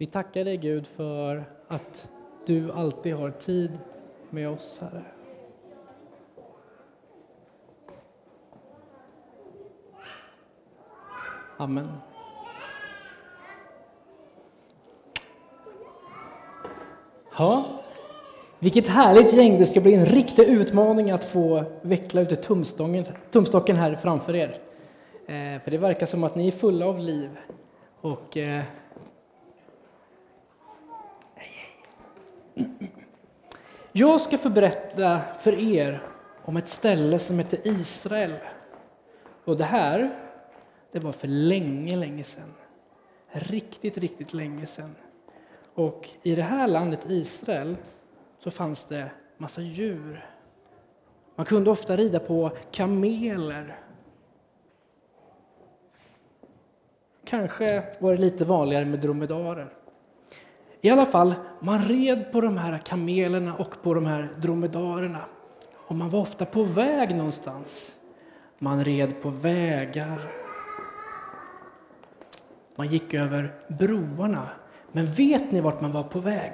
Vi tackar dig Gud för att du alltid har tid med oss, Herre. Amen. Ja, vilket härligt gäng. Det ska bli en riktig utmaning att få veckla ut tumstocken, här framför er. Eh, för det verkar som att ni är fulla av liv. Och, eh, Jag ska få berätta för er om ett ställe som heter Israel. Och det här, det var för länge, länge sedan. Riktigt, riktigt länge sedan. Och i det här landet Israel så fanns det massa djur. Man kunde ofta rida på kameler. Kanske var det lite vanligare med dromedarer. I alla fall, man red på de här kamelerna och på de här dromedarerna. Och man var ofta på väg någonstans. Man red på vägar. Man gick över broarna. Men vet ni vart man var på väg?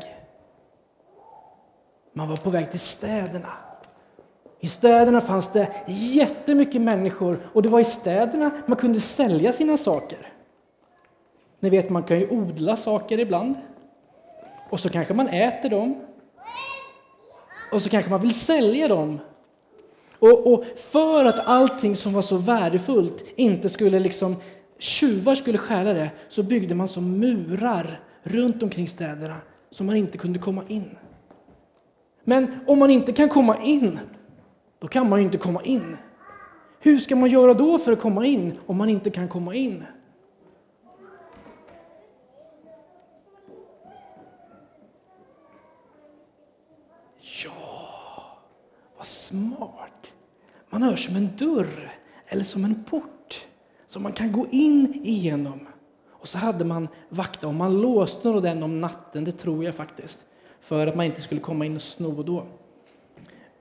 Man var på väg till städerna. I städerna fanns det jättemycket människor och det var i städerna man kunde sälja sina saker. Ni vet, man kan ju odla saker ibland. Och så kanske man äter dem. Och så kanske man vill sälja dem. Och, och för att allting som var så värdefullt inte skulle liksom tjuvar skulle stjäla det så byggde man som murar runt omkring städerna så man inte kunde komma in. Men om man inte kan komma in, då kan man ju inte komma in. Hur ska man göra då för att komma in om man inte kan komma in? Ja, vad smart! Man hör som en dörr eller som en port som man kan gå in igenom. Och så hade man vakta och man låste nog den om natten, det tror jag faktiskt, för att man inte skulle komma in och sno då.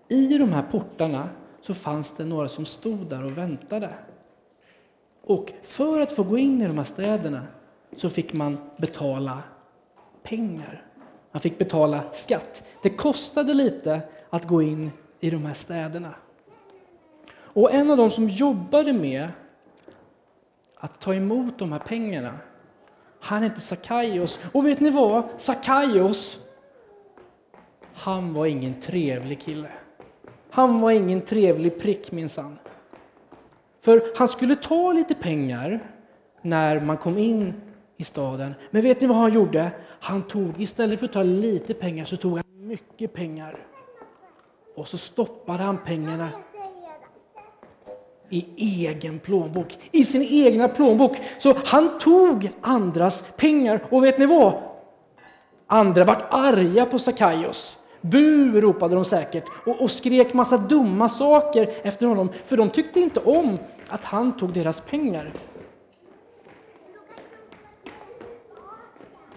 I de här portarna så fanns det några som stod där och väntade. Och för att få gå in i de här städerna så fick man betala pengar. Man fick betala skatt. Det kostade lite att gå in i de här städerna. Och en av de som jobbade med att ta emot de här pengarna, han hette Sakaios. Och vet ni vad? Sakaios, han var ingen trevlig kille. Han var ingen trevlig prick minsann. För han skulle ta lite pengar när man kom in i staden. Men vet ni vad han gjorde? Han tog, istället för att ta lite pengar, så tog han mycket pengar. Och så stoppade han pengarna i egen plånbok, i sin egna plånbok. Så han tog andras pengar. Och vet ni vad? Andra vart arga på Sakaios. Bu ropade de säkert och, och skrek massa dumma saker efter honom för de tyckte inte om att han tog deras pengar.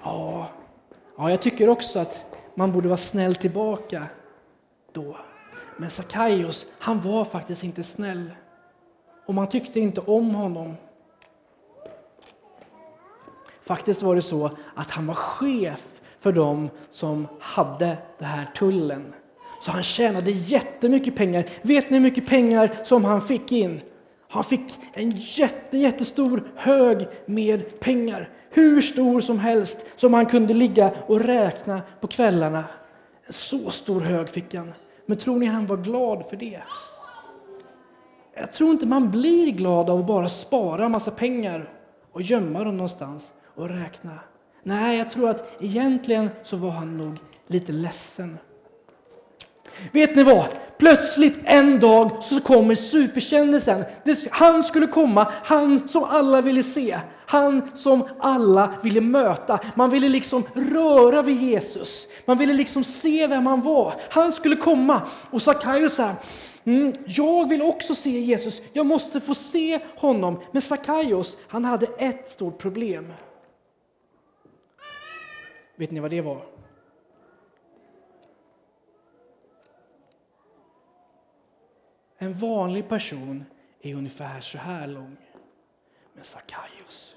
Ja, ja, jag tycker också att man borde vara snäll tillbaka då. Men Sakaios, han var faktiskt inte snäll. Och man tyckte inte om honom. Faktiskt var det så att han var chef för dem som hade den här tullen. Så han tjänade jättemycket pengar. Vet ni hur mycket pengar som han fick in? Han fick en jätte, jättestor hög med pengar. Hur stor som helst som han kunde ligga och räkna på kvällarna. En så stor hög fick han. Men tror ni han var glad för det? Jag tror inte man blir glad av att bara spara en massa pengar och gömma dem någonstans och räkna. Nej, jag tror att egentligen så var han nog lite ledsen. Vet ni vad? Plötsligt en dag så kommer superkändisen. Han skulle komma, han som alla ville se. Han som alla ville möta. Man ville liksom röra vid Jesus. Man ville liksom se vem han var. Han skulle komma. Och Sackaios sa, mm, jag vill också se Jesus. Jag måste få se honom. Men Sackaios, han hade ett stort problem. Vet ni vad det var? En vanlig person är ungefär så här lång. Men Sackaios,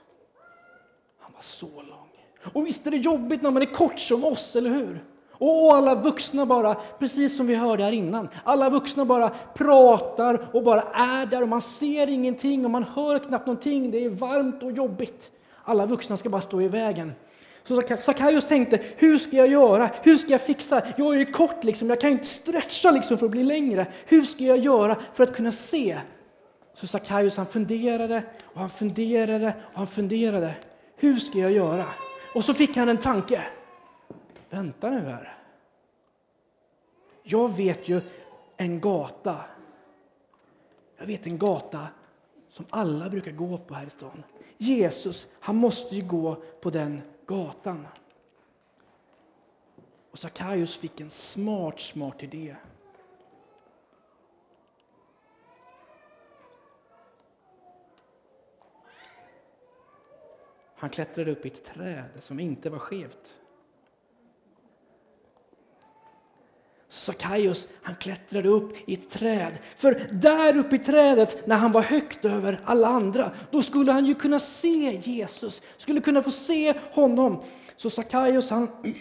han var var så lång. Och visst är det jobbigt när man är kort som oss, eller hur? Och alla vuxna bara, precis som vi hörde här innan, alla vuxna bara pratar och bara är där och man ser ingenting och man hör knappt någonting. Det är varmt och jobbigt. Alla vuxna ska bara stå i vägen. Så Sackaios tänkte, hur ska jag göra? Hur ska jag fixa? Jag är ju kort liksom, jag kan inte stretcha liksom för att bli längre. Hur ska jag göra för att kunna se? Så Sackaios han funderade och han funderade och han funderade. Hur ska jag göra? Och så fick han en tanke. Vänta nu här. Jag vet ju en gata. Jag vet en gata som alla brukar gå på här i stan. Jesus, han måste ju gå på den gatan. Och Sackaios fick en smart, smart idé. Han klättrade upp i ett träd som inte var skevt. Sackaios, han klättrade upp i ett träd. För där uppe i trädet, när han var högt över alla andra, då skulle han ju kunna se Jesus, skulle kunna få se honom. Så Sackaios, han,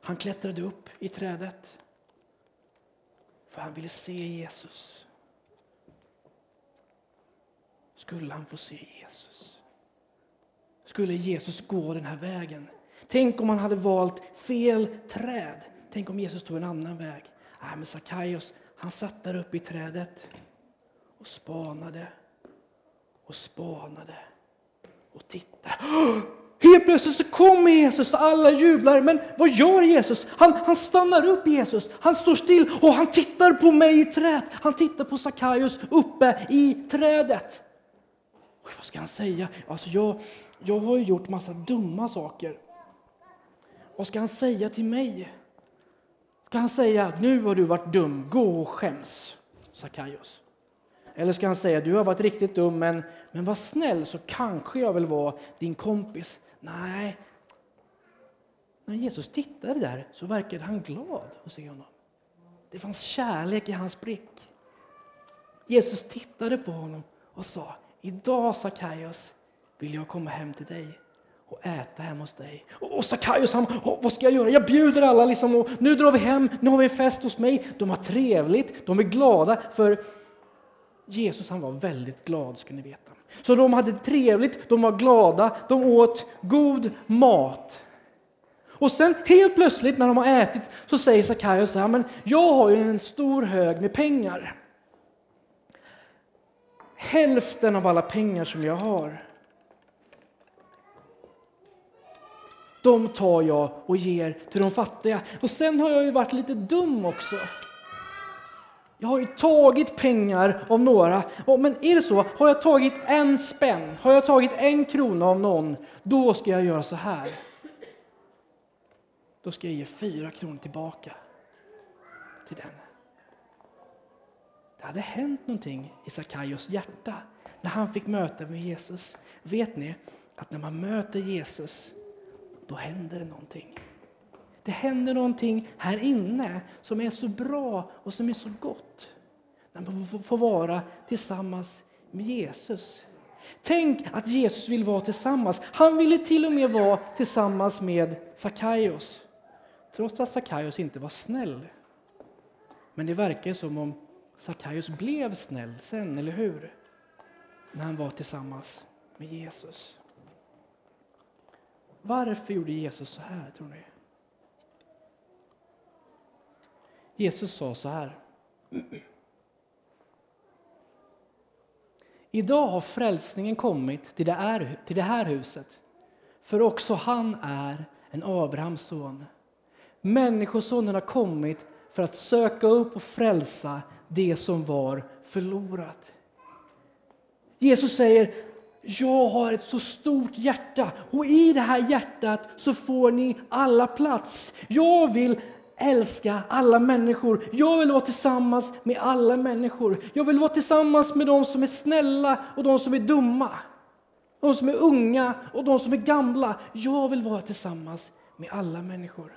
han klättrade upp i trädet. För han ville se Jesus. Skulle han få se Jesus? Skulle Jesus gå den här vägen? Tänk om han hade valt fel träd. Tänk om Jesus tog en annan väg. Nej, men Sackaios, han satt där uppe i trädet och spanade och spanade och tittade. Helt plötsligt så kommer Jesus och alla jublar. Men vad gör Jesus? Han, han stannar upp Jesus. Han står still och han tittar på mig i trädet. Han tittar på Sackaios uppe i trädet. Och vad ska han säga? Alltså jag, jag har ju gjort massa dumma saker. Vad ska han säga till mig? Ska han säga att nu har du varit dum, gå och skäms, Sakaios? Eller ska han säga du har varit riktigt dum, men, men var snäll så kanske jag vill vara din kompis? Nej. När Jesus tittade där så verkade han glad att se honom. Det fanns kärlek i hans blick. Jesus tittade på honom och sa, idag Sakaios vill jag komma hem till dig och äta hemma hos dig. Och Sackaios, han, vad ska jag göra? Jag bjuder alla liksom och nu drar vi hem, nu har vi fest hos mig. De har trevligt, de är glada för Jesus han var väldigt glad ska ni veta. Så de hade trevligt, de var glada, de åt god mat. Och sen helt plötsligt när de har ätit så säger Sackaios så här, men jag har ju en stor hög med pengar. Hälften av alla pengar som jag har de tar jag och ger till de fattiga. Och sen har jag ju varit lite dum också. Jag har ju tagit pengar av några. Men är det så, har jag tagit en spänn, har jag tagit en krona av någon, då ska jag göra så här. Då ska jag ge fyra kronor tillbaka till den. Det hade hänt någonting i Sakaios hjärta när han fick möta med Jesus. Vet ni att när man möter Jesus då händer det någonting. Det händer någonting här inne som är så bra och som är så gott. När man får vara tillsammans med Jesus. Tänk att Jesus vill vara tillsammans. Han ville till och med vara tillsammans med Sackaios. Trots att Sackaios inte var snäll. Men det verkar som om Sackaios blev snäll sen, eller hur? När han var tillsammans med Jesus. Varför gjorde Jesus så här, tror ni? Jesus sa så här. Idag har frälsningen kommit till det, är, till det här huset, för också han är en Abrahams son. Människosonen har kommit för att söka upp och frälsa det som var förlorat. Jesus säger jag har ett så stort hjärta och i det här hjärtat så får ni alla plats. Jag vill älska alla människor. Jag vill vara tillsammans med alla människor. Jag vill vara tillsammans med de som är snälla och de som är dumma. De som är unga och de som är gamla. Jag vill vara tillsammans med alla människor.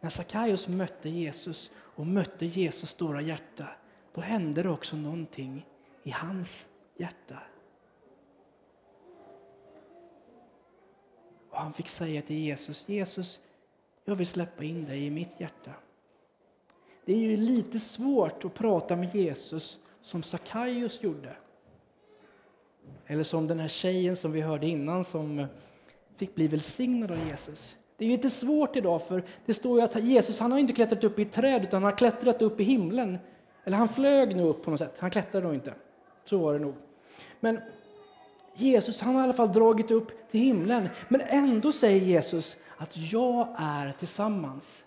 När Sackaios mötte Jesus och mötte Jesus stora hjärta, då hände det också någonting i hans hjärta. han fick säga till Jesus, Jesus, jag vill släppa in dig i mitt hjärta. Det är ju lite svårt att prata med Jesus som Sackaios gjorde. Eller som den här tjejen som vi hörde innan som fick bli välsignad av Jesus. Det är lite svårt idag för det står ju att Jesus han har inte klättrat upp i ett träd utan han har klättrat upp i himlen. Eller han flög nu upp på något sätt, han klättrade nog inte. Så var det nog. Men Jesus han har i alla fall dragit upp till himlen. Men ändå säger Jesus att jag är tillsammans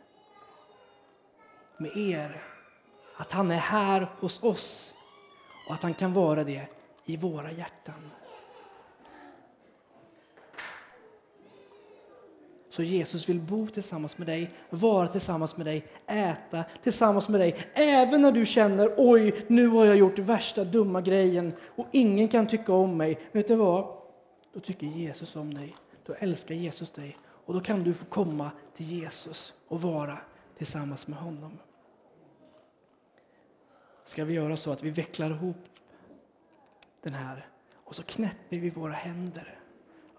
med er. Att han är här hos oss och att han kan vara det i våra hjärtan. Så Jesus vill bo tillsammans med dig, vara tillsammans med dig, äta tillsammans med dig. Även när du känner oj, nu har jag gjort värsta dumma grejen och ingen kan tycka om mig. Vet du vad? Då tycker Jesus om dig. Då älskar Jesus dig. Och då kan du få komma till Jesus och vara tillsammans med honom. Ska vi göra så att vi vecklar ihop den här och så knäpper vi våra händer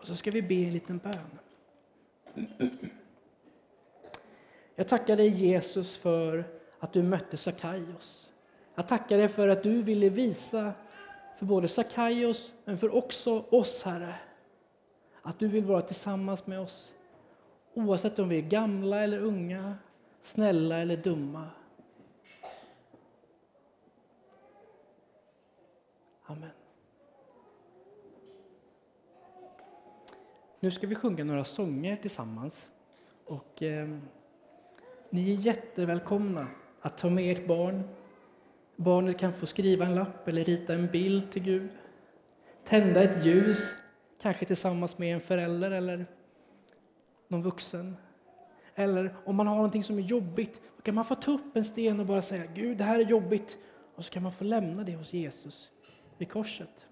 och så ska vi be en liten bön. Jag tackar dig Jesus för att du mötte Sakaios. Jag tackar dig för att du ville visa för både Sakaios men för också oss, Herre, att du vill vara tillsammans med oss. Oavsett om vi är gamla eller unga, snälla eller dumma. Amen. Nu ska vi sjunga några sånger tillsammans. Och, eh, ni är jättevälkomna att ta med ert barn. Barnet kan få skriva en lapp eller rita en bild till Gud. Tända ett ljus, kanske tillsammans med en förälder eller någon vuxen. Eller om man har någonting som är jobbigt, då kan man få ta upp en sten och bara säga Gud, det här är jobbigt. Och så kan man få lämna det hos Jesus vid korset.